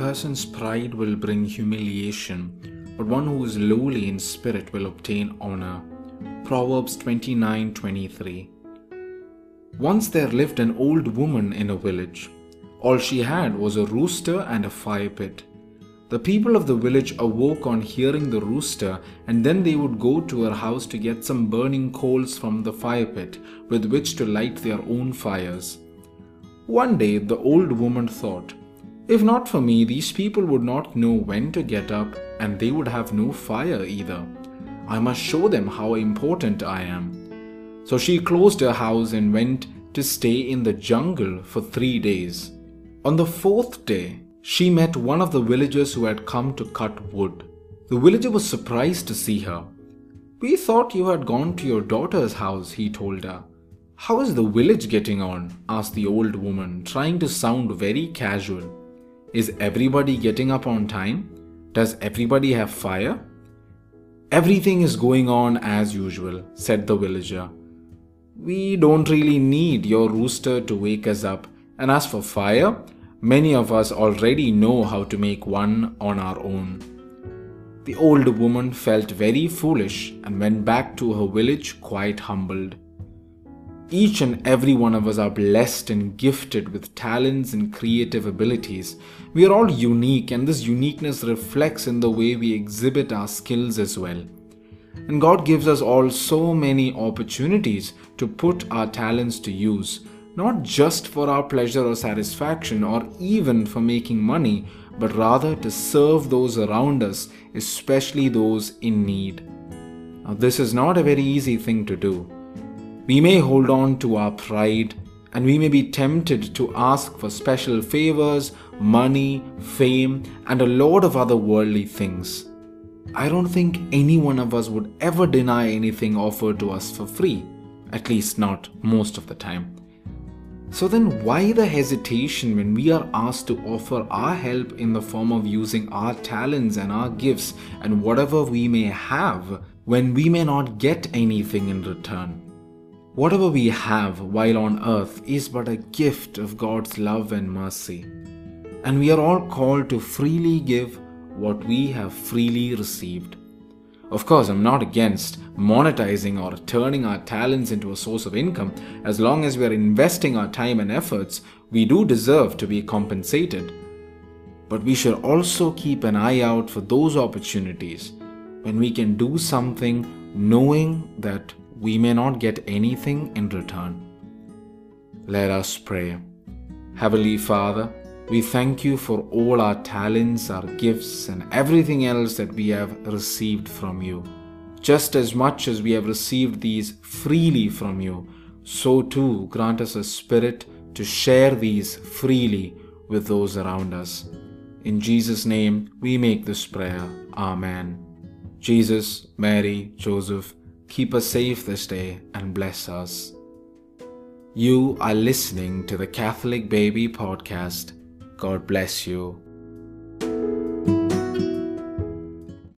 person's pride will bring humiliation, but one who is lowly in spirit will obtain honor. Proverbs 29:23. Once there lived an old woman in a village. All she had was a rooster and a fire pit. The people of the village awoke on hearing the rooster, and then they would go to her house to get some burning coals from the fire pit with which to light their own fires. One day the old woman thought, If not for me, these people would not know when to get up, and they would have no fire either. I must show them how important I am. So she closed her house and went to stay in the jungle for three days. On the fourth day, she met one of the villagers who had come to cut wood. The villager was surprised to see her. We thought you had gone to your daughter's house, he told her. How is the village getting on? asked the old woman, trying to sound very casual. Is everybody getting up on time? Does everybody have fire? Everything is going on as usual, said the villager. We don't really need your rooster to wake us up, and as for fire, Many of us already know how to make one on our own. The old woman felt very foolish and went back to her village quite humbled. Each and every one of us are blessed and gifted with talents and creative abilities. We are all unique, and this uniqueness reflects in the way we exhibit our skills as well. And God gives us all so many opportunities to put our talents to use not just for our pleasure or satisfaction or even for making money, but rather to serve those around us, especially those in need. Now, this is not a very easy thing to do. We may hold on to our pride and we may be tempted to ask for special favors, money, fame, and a lot of other worldly things. I don't think any one of us would ever deny anything offered to us for free, at least not most of the time. So then, why the hesitation when we are asked to offer our help in the form of using our talents and our gifts and whatever we may have when we may not get anything in return? Whatever we have while on earth is but a gift of God's love and mercy. And we are all called to freely give what we have freely received. Of course, I'm not against monetizing or turning our talents into a source of income. As long as we are investing our time and efforts, we do deserve to be compensated. But we should also keep an eye out for those opportunities when we can do something knowing that we may not get anything in return. Let us pray. Heavenly Father, we thank you for all our talents, our gifts, and everything else that we have received from you. Just as much as we have received these freely from you, so too grant us a spirit to share these freely with those around us. In Jesus' name we make this prayer. Amen. Jesus, Mary, Joseph, keep us safe this day and bless us. You are listening to the Catholic Baby Podcast God bless you.